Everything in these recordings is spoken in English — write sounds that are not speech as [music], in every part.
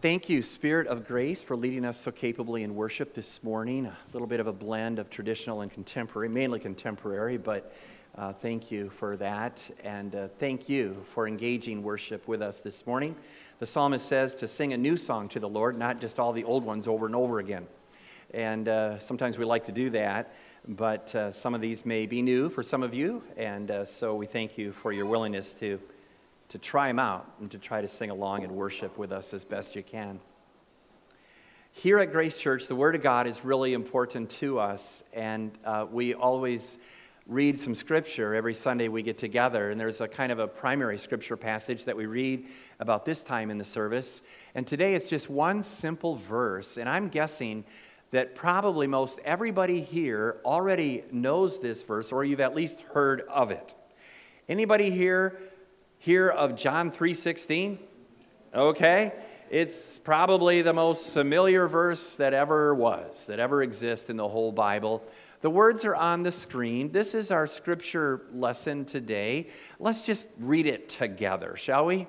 Thank you, Spirit of Grace, for leading us so capably in worship this morning. A little bit of a blend of traditional and contemporary, mainly contemporary, but uh, thank you for that. And uh, thank you for engaging worship with us this morning. The psalmist says to sing a new song to the Lord, not just all the old ones over and over again. And uh, sometimes we like to do that, but uh, some of these may be new for some of you. And uh, so we thank you for your willingness to to try them out and to try to sing along and worship with us as best you can. Here at Grace Church, the Word of God is really important to us, and uh, we always read some scripture every Sunday we get together. And there's a kind of a primary scripture passage that we read about this time in the service. And today it's just one simple verse, and I'm guessing that probably most everybody here already knows this verse, or you've at least heard of it. Anybody here hear of John 3:16? Okay? It's probably the most familiar verse that ever was, that ever exists in the whole Bible. The words are on the screen. This is our scripture lesson today. Let's just read it together, shall we?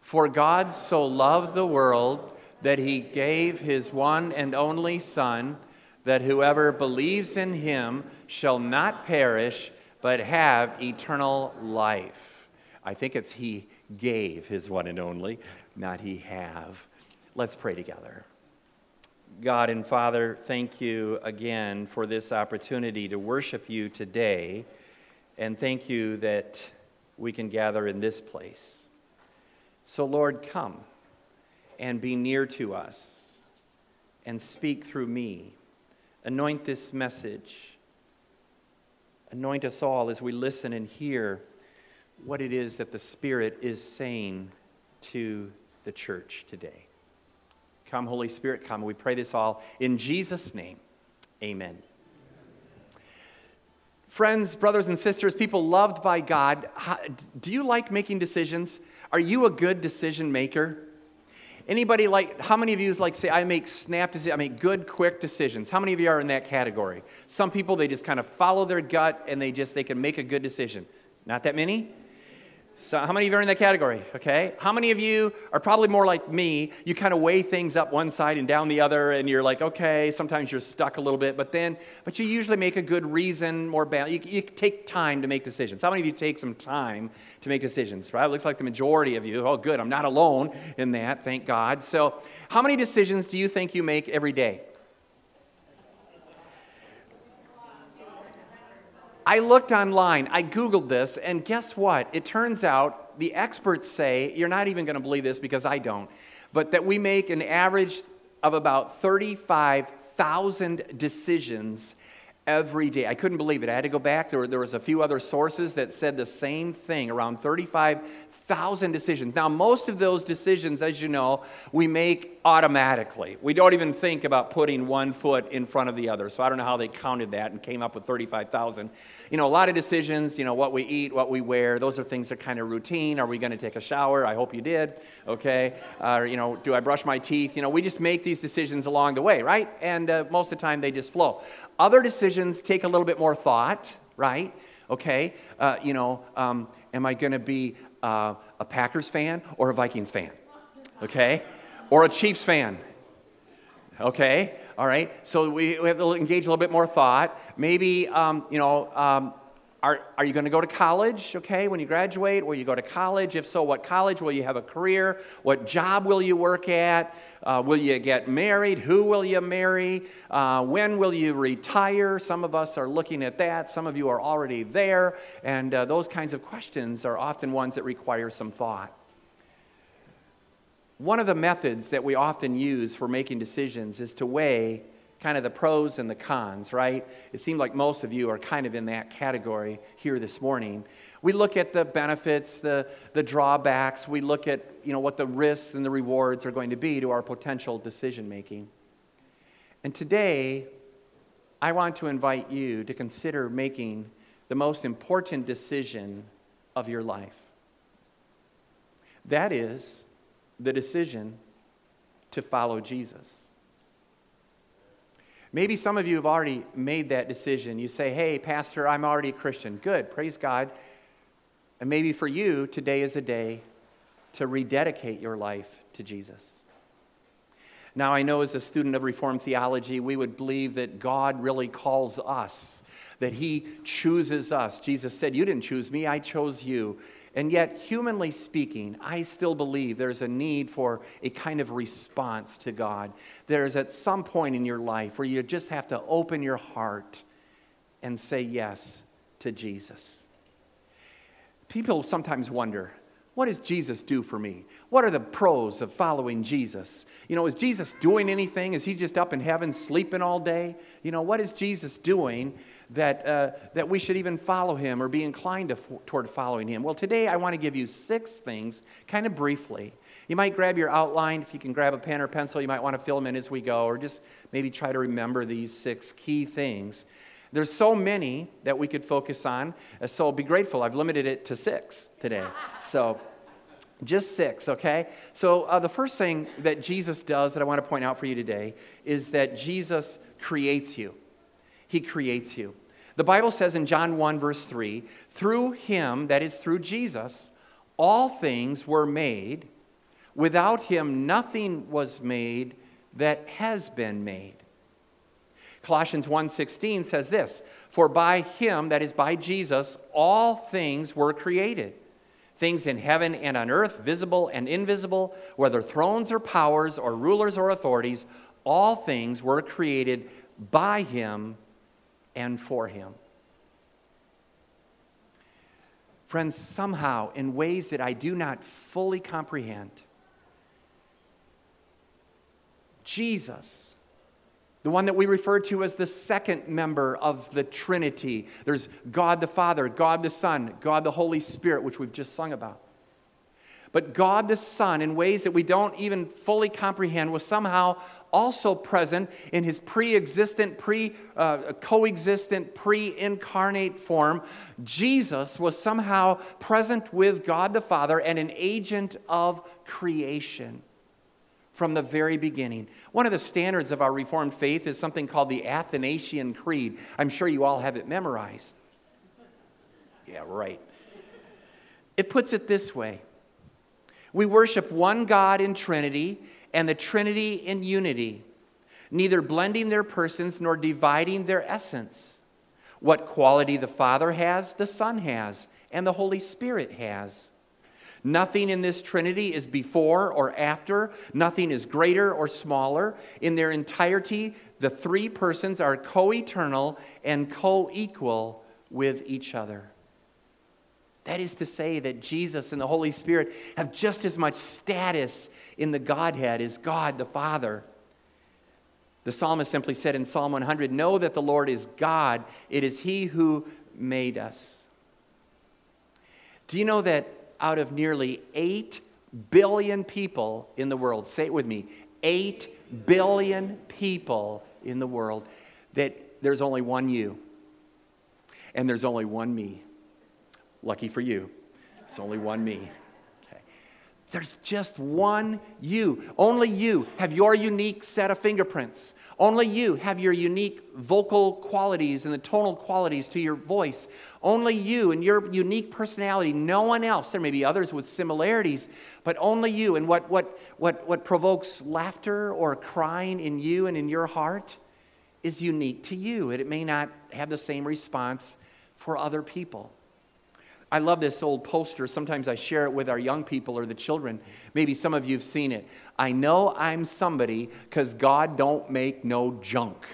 For God so loved the world that he gave his one and only Son, that whoever believes in him shall not perish, but have eternal life. I think it's He gave His one and only, not He have. Let's pray together. God and Father, thank you again for this opportunity to worship you today, and thank you that we can gather in this place. So, Lord, come and be near to us and speak through me. Anoint this message. Anoint us all as we listen and hear what it is that the Spirit is saying to the church today. Come, Holy Spirit, come. We pray this all in Jesus' name. Amen. Friends, brothers, and sisters, people loved by God, do you like making decisions? Are you a good decision maker? Anybody like, how many of you like say, I make snap decisions, I make good, quick decisions? How many of you are in that category? Some people, they just kind of follow their gut and they just, they can make a good decision. Not that many? So, how many of you are in that category? Okay. How many of you are probably more like me? You kind of weigh things up one side and down the other, and you're like, okay, sometimes you're stuck a little bit, but then, but you usually make a good reason, more balance. You, you take time to make decisions. How many of you take some time to make decisions, right? It looks like the majority of you. Oh, good. I'm not alone in that, thank God. So, how many decisions do you think you make every day? I looked online, I Googled this, and guess what? It turns out the experts say, you're not even going to believe this because I don't, but that we make an average of about 35,000 decisions every day. I couldn't believe it. I had to go back. There, were, there was a few other sources that said the same thing, around 35 thousand decisions. Now, most of those decisions, as you know, we make automatically. We don't even think about putting one foot in front of the other. So I don't know how they counted that and came up with 35,000. You know, a lot of decisions, you know, what we eat, what we wear, those are things that are kind of routine. Are we going to take a shower? I hope you did. Okay. Uh, you know, do I brush my teeth? You know, we just make these decisions along the way, right? And uh, most of the time they just flow. Other decisions take a little bit more thought, right? Okay. Uh, you know, um, am I going to be uh, a Packers fan or a Vikings fan, okay? Or a Chiefs fan, okay? All right, so we, we have to engage a little bit more thought. Maybe, um, you know, um, are, are you going to go to college, okay, when you graduate? Will you go to college? If so, what college? Will you have a career? What job will you work at? Uh, will you get married? Who will you marry? Uh, when will you retire? Some of us are looking at that. Some of you are already there. And uh, those kinds of questions are often ones that require some thought. One of the methods that we often use for making decisions is to weigh kind of the pros and the cons, right? It seemed like most of you are kind of in that category here this morning. We look at the benefits, the, the drawbacks, we look at you know, what the risks and the rewards are going to be to our potential decision making. And today, I want to invite you to consider making the most important decision of your life. That is the decision to follow Jesus. Maybe some of you have already made that decision. You say, hey, Pastor, I'm already a Christian. Good, praise God. And maybe for you, today is a day to rededicate your life to Jesus. Now, I know as a student of Reformed theology, we would believe that God really calls us, that He chooses us. Jesus said, You didn't choose me, I chose you. And yet, humanly speaking, I still believe there's a need for a kind of response to God. There's at some point in your life where you just have to open your heart and say yes to Jesus. People sometimes wonder, what does Jesus do for me? What are the pros of following Jesus? You know, is Jesus doing anything? Is he just up in heaven sleeping all day? You know, what is Jesus doing that, uh, that we should even follow him or be inclined to, toward following him? Well, today I want to give you six things, kind of briefly. You might grab your outline. If you can grab a pen or pencil, you might want to fill them in as we go, or just maybe try to remember these six key things. There's so many that we could focus on, uh, so be grateful. I've limited it to six today. So, just six, okay? So, uh, the first thing that Jesus does that I want to point out for you today is that Jesus creates you. He creates you. The Bible says in John 1, verse 3 through him, that is through Jesus, all things were made. Without him, nothing was made that has been made. Colossians 1:16 says this, "For by him that is by Jesus all things were created, things in heaven and on earth, visible and invisible, whether thrones or powers or rulers or authorities, all things were created by him and for him." Friends, somehow in ways that I do not fully comprehend, Jesus the one that we refer to as the second member of the Trinity. There's God the Father, God the Son, God the Holy Spirit, which we've just sung about. But God the Son, in ways that we don't even fully comprehend, was somehow also present in his pre existent, pre uh, coexistent, pre incarnate form. Jesus was somehow present with God the Father and an agent of creation from the very beginning. One of the standards of our Reformed faith is something called the Athanasian Creed. I'm sure you all have it memorized. Yeah, right. It puts it this way We worship one God in Trinity and the Trinity in unity, neither blending their persons nor dividing their essence. What quality the Father has, the Son has, and the Holy Spirit has. Nothing in this Trinity is before or after. Nothing is greater or smaller. In their entirety, the three persons are co eternal and co equal with each other. That is to say, that Jesus and the Holy Spirit have just as much status in the Godhead as God the Father. The psalmist simply said in Psalm 100 Know that the Lord is God, it is He who made us. Do you know that out of nearly 8 billion people in the world, say it with me 8 billion people in the world, that there's only one you and there's only one me. Lucky for you, it's only one me. There's just one you. Only you have your unique set of fingerprints. Only you have your unique vocal qualities and the tonal qualities to your voice. Only you and your unique personality. No one else. There may be others with similarities, but only you. And what, what, what, what provokes laughter or crying in you and in your heart is unique to you. And it may not have the same response for other people. I love this old poster. Sometimes I share it with our young people or the children. Maybe some of you have seen it. I know I'm somebody because God don't make no junk.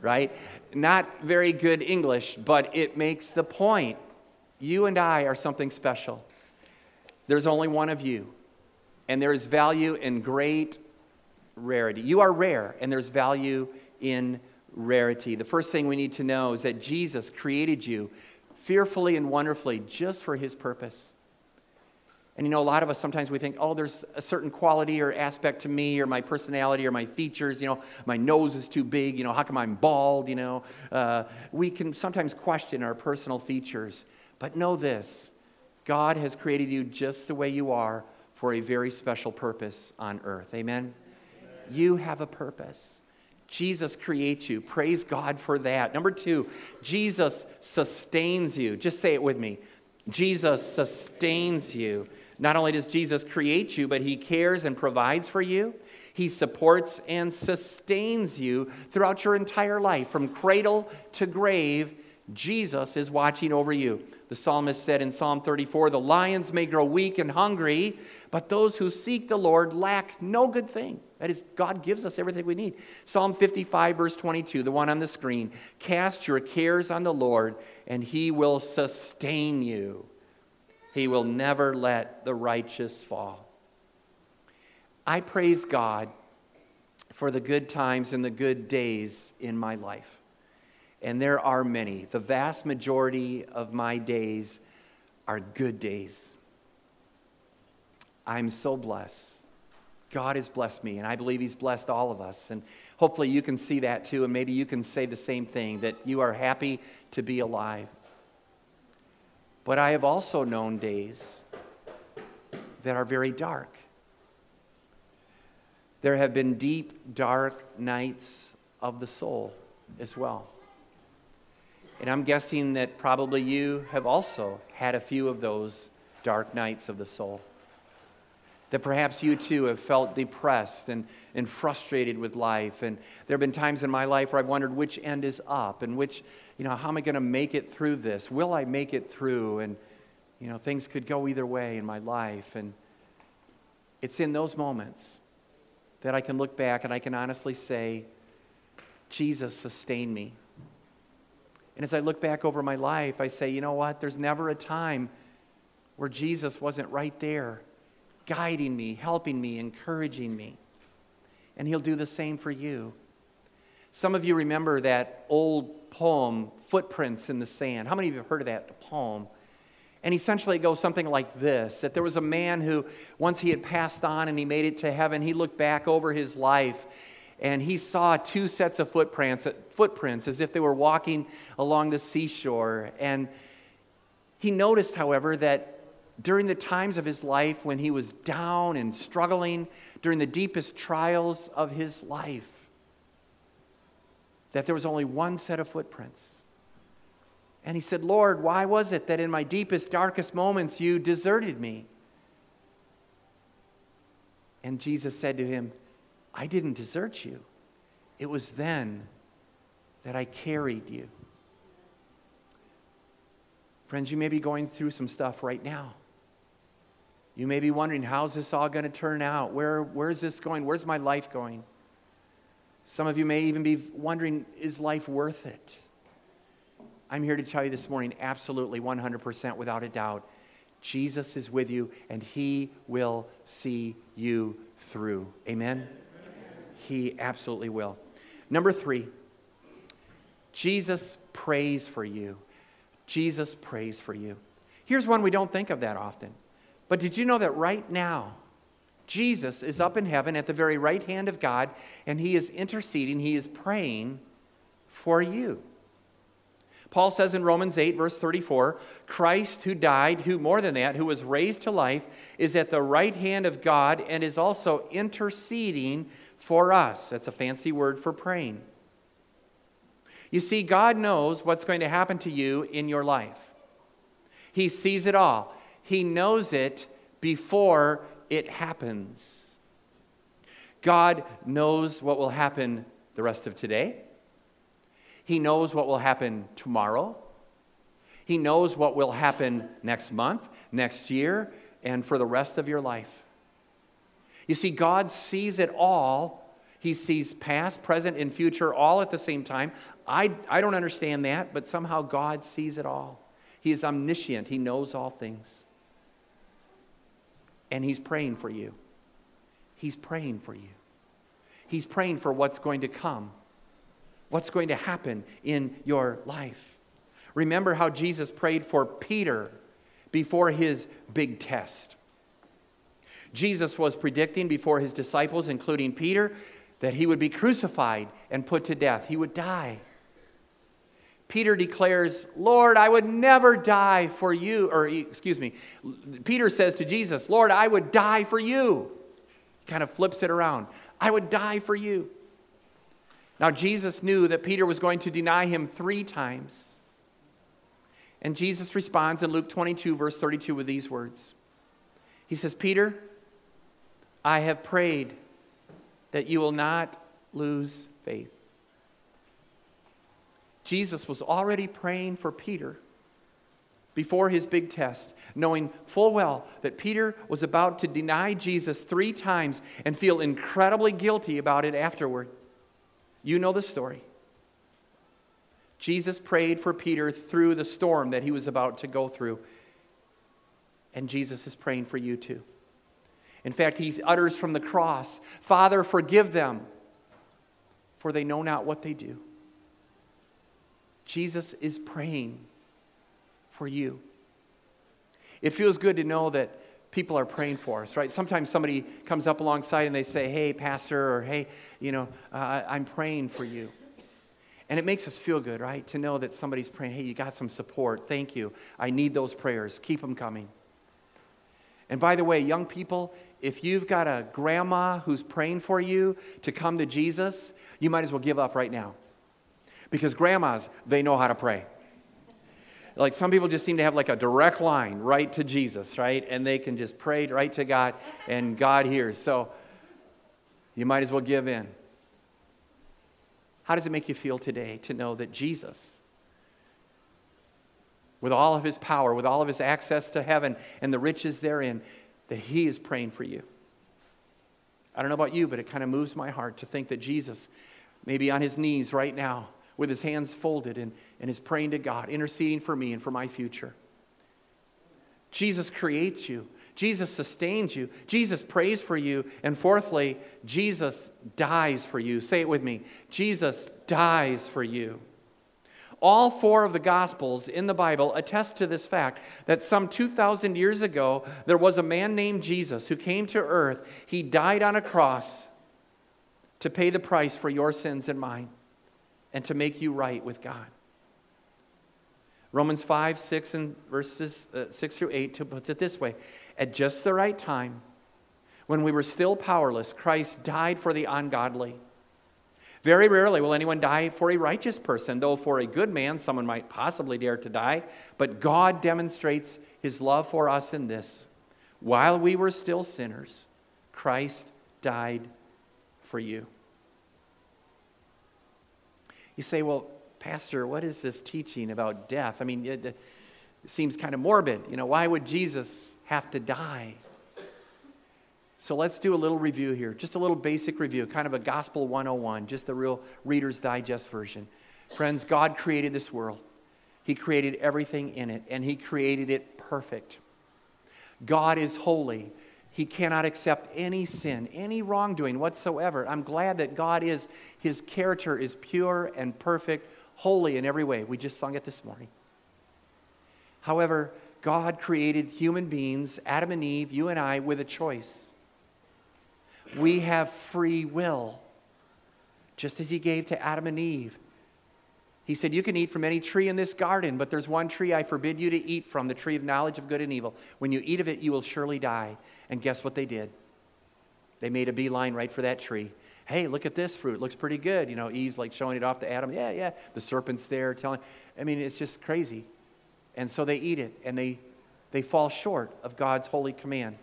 Right? Not very good English, but it makes the point. You and I are something special. There's only one of you, and there is value in great rarity. You are rare, and there's value in rarity. The first thing we need to know is that Jesus created you fearfully and wonderfully just for his purpose. And you know, a lot of us sometimes we think, oh, there's a certain quality or aspect to me or my personality or my features. You know, my nose is too big. You know, how come I'm bald? You know, uh, we can sometimes question our personal features. But know this God has created you just the way you are for a very special purpose on earth. Amen? Amen. You have a purpose. Jesus creates you. Praise God for that. Number two, Jesus sustains you. Just say it with me Jesus sustains you. Not only does Jesus create you, but he cares and provides for you. He supports and sustains you throughout your entire life. From cradle to grave, Jesus is watching over you. The psalmist said in Psalm 34 The lions may grow weak and hungry, but those who seek the Lord lack no good thing. That is, God gives us everything we need. Psalm 55, verse 22, the one on the screen Cast your cares on the Lord, and he will sustain you. He will never let the righteous fall. I praise God for the good times and the good days in my life. And there are many. The vast majority of my days are good days. I'm so blessed. God has blessed me, and I believe He's blessed all of us. And hopefully, you can see that too, and maybe you can say the same thing that you are happy to be alive. But I have also known days that are very dark. There have been deep, dark nights of the soul as well. And I'm guessing that probably you have also had a few of those dark nights of the soul. That perhaps you too have felt depressed and, and frustrated with life. And there have been times in my life where I've wondered which end is up and which, you know, how am I going to make it through this? Will I make it through? And, you know, things could go either way in my life. And it's in those moments that I can look back and I can honestly say, Jesus sustained me. And as I look back over my life, I say, you know what? There's never a time where Jesus wasn't right there, guiding me, helping me, encouraging me. And He'll do the same for you. Some of you remember that old poem, Footprints in the Sand. How many of you have heard of that poem? And essentially, it goes something like this that there was a man who, once he had passed on and he made it to heaven, he looked back over his life and he saw two sets of footprints, footprints as if they were walking along the seashore. And he noticed, however, that during the times of his life when he was down and struggling, during the deepest trials of his life, that there was only one set of footprints. And he said, Lord, why was it that in my deepest, darkest moments you deserted me? And Jesus said to him, I didn't desert you. It was then that I carried you. Friends, you may be going through some stuff right now. You may be wondering, how's this all going to turn out? Where, where's this going? Where's my life going? Some of you may even be wondering, is life worth it? I'm here to tell you this morning, absolutely, 100%, without a doubt, Jesus is with you and he will see you through. Amen? He absolutely will. Number three, Jesus prays for you. Jesus prays for you. Here's one we don't think of that often. But did you know that right now, Jesus is up in heaven at the very right hand of God, and he is interceding, he is praying for you. Paul says in Romans 8, verse 34 Christ, who died, who more than that, who was raised to life, is at the right hand of God and is also interceding for us. That's a fancy word for praying. You see, God knows what's going to happen to you in your life, He sees it all, He knows it before it happens. God knows what will happen the rest of today. He knows what will happen tomorrow. He knows what will happen next month, next year, and for the rest of your life. You see, God sees it all. He sees past, present, and future all at the same time. I, I don't understand that, but somehow God sees it all. He is omniscient, He knows all things. And He's praying for you. He's praying for you. He's praying for what's going to come what's going to happen in your life. Remember how Jesus prayed for Peter before his big test. Jesus was predicting before his disciples, including Peter, that he would be crucified and put to death. He would die. Peter declares, Lord, I would never die for you. Or, excuse me, Peter says to Jesus, Lord, I would die for you. He kind of flips it around. I would die for you. Now, Jesus knew that Peter was going to deny him three times. And Jesus responds in Luke 22, verse 32, with these words He says, Peter, I have prayed that you will not lose faith. Jesus was already praying for Peter before his big test, knowing full well that Peter was about to deny Jesus three times and feel incredibly guilty about it afterward. You know the story. Jesus prayed for Peter through the storm that he was about to go through. And Jesus is praying for you too. In fact, he utters from the cross, Father, forgive them, for they know not what they do. Jesus is praying for you. It feels good to know that people are praying for us, right? Sometimes somebody comes up alongside and they say, Hey, Pastor, or Hey, you know, uh, I'm praying for you. And it makes us feel good, right? To know that somebody's praying, Hey, you got some support. Thank you. I need those prayers. Keep them coming. And by the way, young people, if you've got a grandma who's praying for you to come to Jesus, you might as well give up right now. Because grandmas, they know how to pray. Like some people just seem to have like a direct line right to Jesus, right? And they can just pray right to God and God hears. So you might as well give in. How does it make you feel today to know that Jesus, with all of his power, with all of his access to heaven and the riches therein, that He is praying for you. I don't know about you, but it kind of moves my heart to think that Jesus may be on his knees right now with his hands folded and, and is praying to God, interceding for me and for my future. Jesus creates you. Jesus sustains you. Jesus prays for you. And fourthly, Jesus dies for you. Say it with me Jesus dies for you. All four of the Gospels in the Bible attest to this fact that some 2,000 years ago, there was a man named Jesus who came to earth. He died on a cross to pay the price for your sins and mine and to make you right with God. Romans 5, 6, and verses uh, 6 through 8 puts it this way At just the right time, when we were still powerless, Christ died for the ungodly. Very rarely will anyone die for a righteous person, though for a good man someone might possibly dare to die. But God demonstrates his love for us in this while we were still sinners, Christ died for you. You say, well, Pastor, what is this teaching about death? I mean, it, it seems kind of morbid. You know, why would Jesus have to die? So let's do a little review here, just a little basic review, kind of a Gospel 101, just the real Reader's Digest version. Friends, God created this world, He created everything in it, and He created it perfect. God is holy. He cannot accept any sin, any wrongdoing whatsoever. I'm glad that God is, His character is pure and perfect, holy in every way. We just sung it this morning. However, God created human beings, Adam and Eve, you and I, with a choice. We have free will, just as He gave to Adam and Eve. He said, You can eat from any tree in this garden, but there's one tree I forbid you to eat from, the tree of knowledge of good and evil. When you eat of it, you will surely die. And guess what they did? They made a beeline right for that tree. Hey, look at this fruit. looks pretty good. You know, Eve's like showing it off to Adam. Yeah, yeah. The serpent's there telling. I mean, it's just crazy. And so they eat it, and they, they fall short of God's holy command.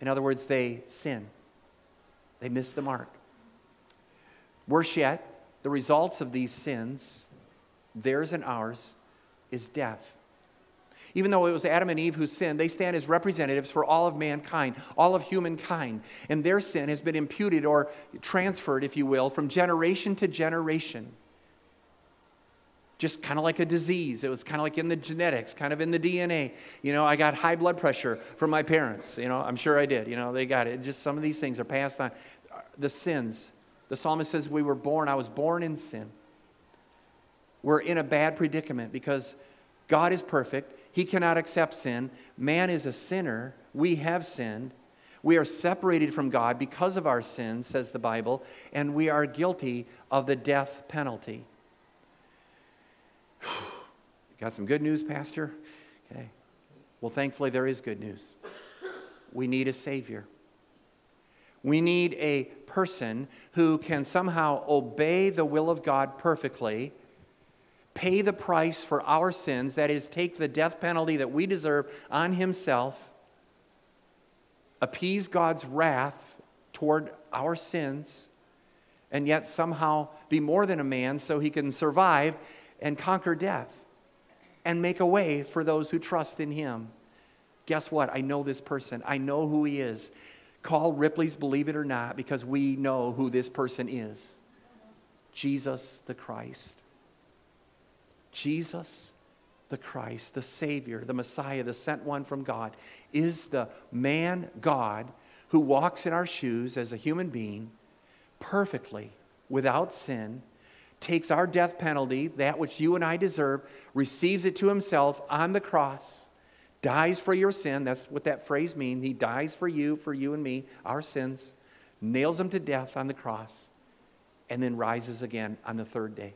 In other words, they sin. They miss the mark. Worse yet, the results of these sins, theirs and ours, is death. Even though it was Adam and Eve who sinned, they stand as representatives for all of mankind, all of humankind. And their sin has been imputed or transferred, if you will, from generation to generation. Just kind of like a disease. It was kind of like in the genetics, kind of in the DNA. You know, I got high blood pressure from my parents. You know, I'm sure I did. You know, they got it. Just some of these things are passed on. The sins the psalmist says, We were born, I was born in sin. We're in a bad predicament because God is perfect. He cannot accept sin. Man is a sinner. We have sinned. We are separated from God because of our sins, says the Bible, and we are guilty of the death penalty. [sighs] Got some good news, Pastor? Okay. Well, thankfully, there is good news. We need a Savior. We need a person who can somehow obey the will of God perfectly, pay the price for our sins, that is, take the death penalty that we deserve on himself, appease God's wrath toward our sins, and yet somehow be more than a man so he can survive and conquer death and make a way for those who trust in him. Guess what? I know this person, I know who he is. Call Ripley's Believe It or Not because we know who this person is Jesus the Christ. Jesus the Christ, the Savior, the Messiah, the sent one from God, is the man God who walks in our shoes as a human being perfectly, without sin, takes our death penalty, that which you and I deserve, receives it to himself on the cross, dies for your sin. That's what that phrase means. He dies for you, for you and me, our sins, nails him to death on the cross, and then rises again on the third day.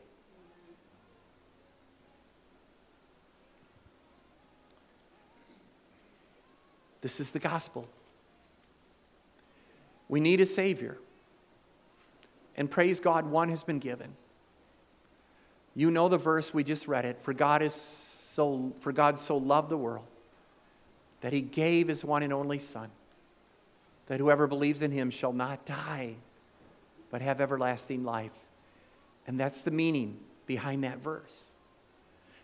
This is the gospel. We need a Savior. And praise God, one has been given. You know the verse, we just read it. For God, is so, for God so loved the world that he gave his one and only Son, that whoever believes in him shall not die, but have everlasting life. And that's the meaning behind that verse.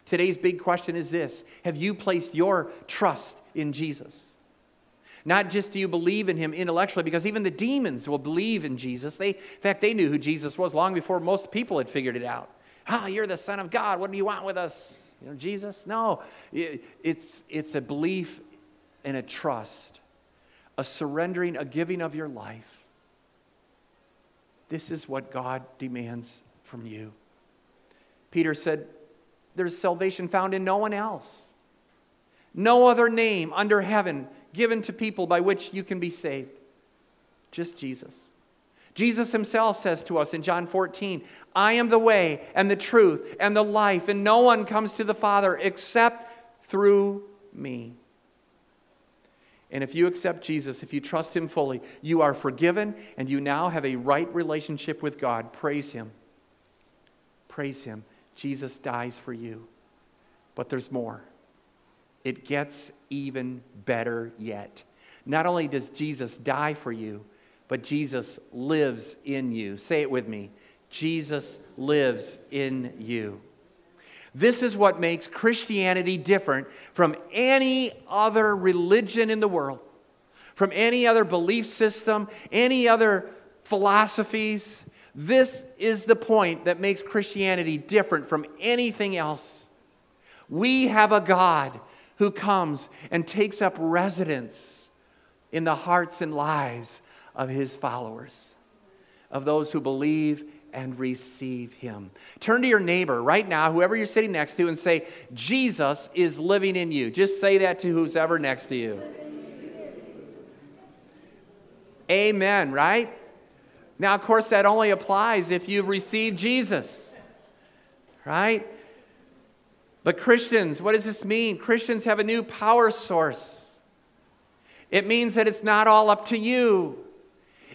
Today's big question is this Have you placed your trust in Jesus? Not just do you believe in him intellectually, because even the demons will believe in Jesus. They, in fact, they knew who Jesus was long before most people had figured it out. Ah, oh, you're the Son of God. What do you want with us? You know, Jesus? No. it's, it's a belief and a trust, a surrendering, a giving of your life. This is what God demands from you. Peter said, There's salvation found in no one else. No other name under heaven given to people by which you can be saved. Just Jesus. Jesus himself says to us in John 14, I am the way and the truth and the life, and no one comes to the Father except through me. And if you accept Jesus, if you trust him fully, you are forgiven and you now have a right relationship with God. Praise him. Praise him. Jesus dies for you. But there's more. It gets even better yet. Not only does Jesus die for you, but Jesus lives in you. Say it with me Jesus lives in you. This is what makes Christianity different from any other religion in the world, from any other belief system, any other philosophies. This is the point that makes Christianity different from anything else. We have a God who comes and takes up residence in the hearts and lives of his followers, of those who believe and receive him. Turn to your neighbor right now, whoever you're sitting next to, and say, Jesus is living in you. Just say that to who's ever next to you. Amen, right? Now, of course, that only applies if you've received Jesus, right? But Christians, what does this mean? Christians have a new power source. It means that it's not all up to you.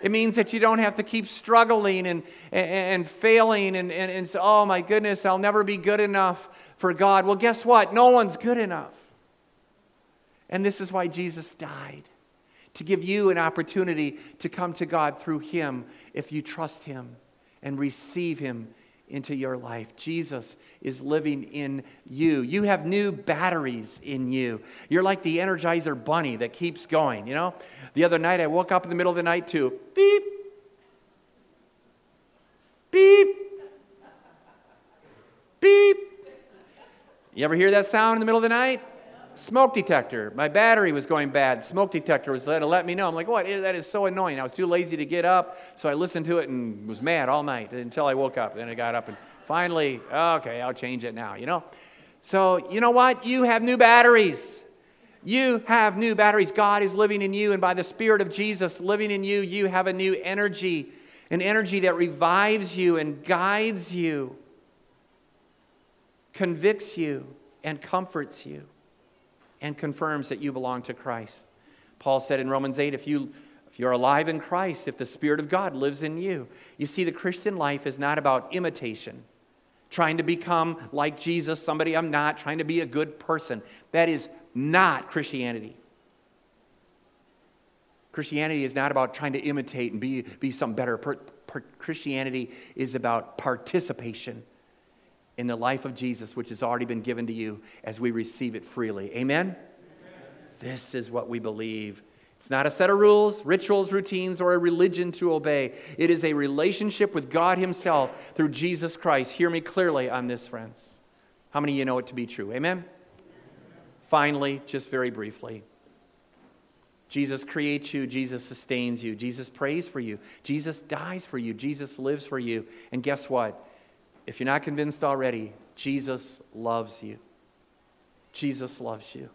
It means that you don't have to keep struggling and, and, and failing and, and, and say, oh my goodness, I'll never be good enough for God. Well, guess what? No one's good enough. And this is why Jesus died to give you an opportunity to come to God through Him if you trust Him and receive Him into your life. Jesus is living in you. You have new batteries in you. You're like the Energizer bunny that keeps going, you know? The other night I woke up in the middle of the night to beep, beep, beep. You ever hear that sound in the middle of the night? Smoke detector. My battery was going bad. Smoke detector was there to let me know. I'm like, what? That is so annoying. I was too lazy to get up, so I listened to it and was mad all night until I woke up. Then I got up and finally, okay, I'll change it now, you know? So, you know what? You have new batteries. You have new batteries. God is living in you, and by the Spirit of Jesus living in you, you have a new energy, an energy that revives you and guides you, convicts you, and comforts you and confirms that you belong to Christ. Paul said in Romans 8 if, you, if you're alive in Christ, if the Spirit of God lives in you, you see, the Christian life is not about imitation, trying to become like Jesus, somebody I'm not, trying to be a good person. That is not Christianity. Christianity is not about trying to imitate and be, be some better. Per, per, Christianity is about participation in the life of Jesus, which has already been given to you as we receive it freely. Amen? Amen? This is what we believe. It's not a set of rules, rituals, routines, or a religion to obey. It is a relationship with God Himself through Jesus Christ. Hear me clearly on this, friends. How many of you know it to be true? Amen? Finally, just very briefly, Jesus creates you, Jesus sustains you, Jesus prays for you, Jesus dies for you, Jesus lives for you. And guess what? If you're not convinced already, Jesus loves you. Jesus loves you.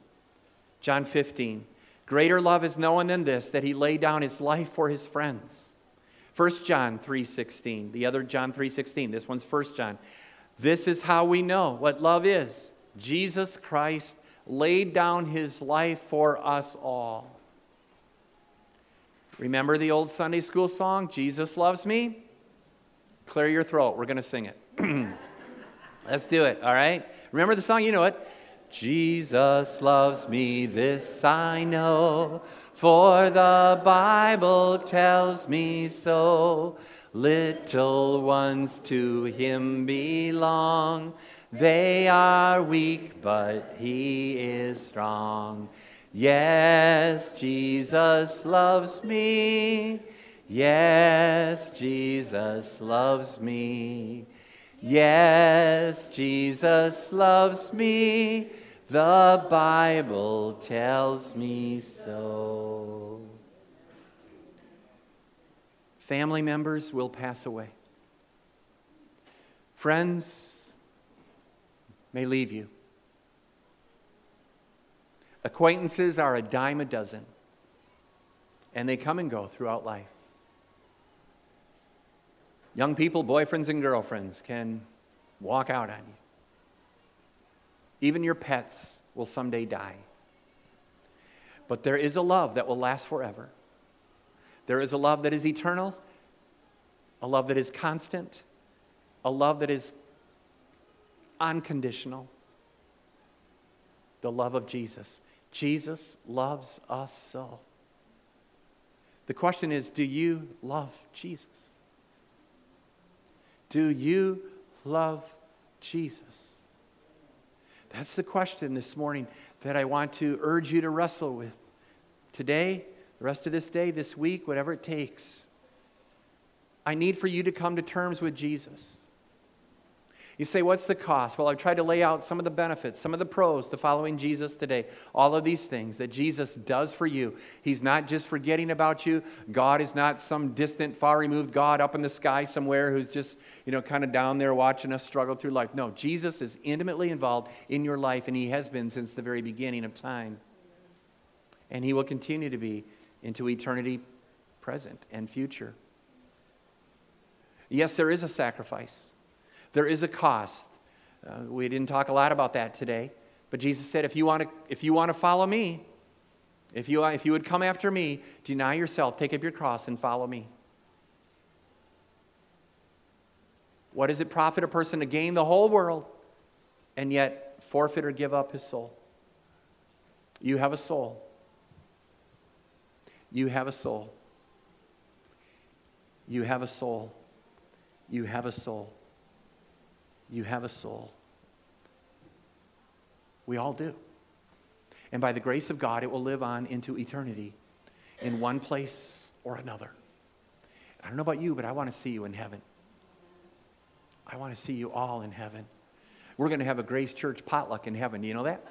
John 15. Greater love is no one than this, that he laid down his life for his friends. 1 John 3:16. The other John 3:16. This one's 1 John. This is how we know what love is. Jesus Christ laid down his life for us all. Remember the old Sunday school song, Jesus Loves Me? Clear your throat. We're going to sing it. [clears throat] Let's do it, all right? Remember the song? You know it. Jesus loves me, this I know, for the Bible tells me so. Little ones to him belong. They are weak, but he is strong. Yes, Jesus loves me. Yes, Jesus loves me. Yes, Jesus loves me. The Bible tells me so. Family members will pass away. Friends may leave you. Acquaintances are a dime a dozen, and they come and go throughout life. Young people, boyfriends and girlfriends, can walk out on you. Even your pets will someday die. But there is a love that will last forever. There is a love that is eternal, a love that is constant, a love that is unconditional. The love of Jesus. Jesus loves us so. The question is do you love Jesus? Do you love Jesus? That's the question this morning that I want to urge you to wrestle with. Today, the rest of this day, this week, whatever it takes, I need for you to come to terms with Jesus. You say, What's the cost? Well, I've tried to lay out some of the benefits, some of the pros to following Jesus today. All of these things that Jesus does for you. He's not just forgetting about you. God is not some distant, far removed God up in the sky somewhere who's just, you know, kind of down there watching us struggle through life. No, Jesus is intimately involved in your life, and He has been since the very beginning of time. And He will continue to be into eternity present and future. Yes, there is a sacrifice. There is a cost. Uh, we didn't talk a lot about that today, but Jesus said, if you want to, if you want to follow me, if you, if you would come after me, deny yourself, take up your cross, and follow me. What does it profit a person to gain the whole world and yet forfeit or give up his soul? You have a soul. You have a soul. You have a soul. You have a soul you have a soul. We all do. And by the grace of God, it will live on into eternity in one place or another. I don't know about you, but I want to see you in heaven. I want to see you all in heaven. We're going to have a Grace Church potluck in heaven. Do you know that?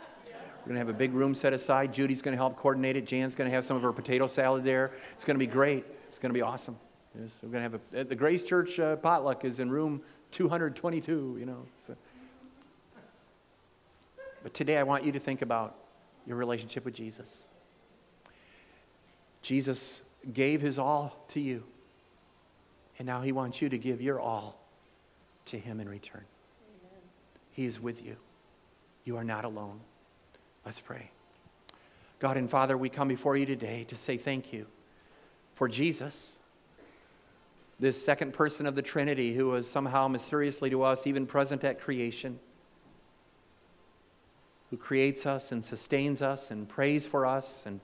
We're going to have a big room set aside. Judy's going to help coordinate it. Jan's going to have some of her potato salad there. It's going to be great. It's going to be awesome. Yes, we're going to have a, the Grace Church uh, potluck is in room 222, you know. So. But today I want you to think about your relationship with Jesus. Jesus gave his all to you, and now he wants you to give your all to him in return. Amen. He is with you. You are not alone. Let's pray. God and Father, we come before you today to say thank you for Jesus this second person of the Trinity who was somehow mysteriously to us even present at creation, who creates us and sustains us and prays for us and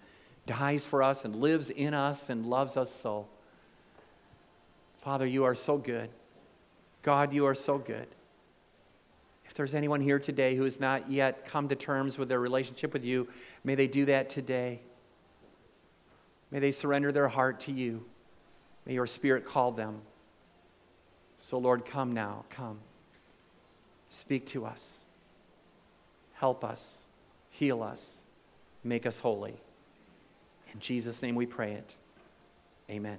dies for us and lives in us and loves us so. Father, you are so good. God, you are so good. If there's anyone here today who has not yet come to terms with their relationship with you, may they do that today. May they surrender their heart to you. May your spirit call them. So, Lord, come now. Come. Speak to us. Help us. Heal us. Make us holy. In Jesus' name we pray it. Amen.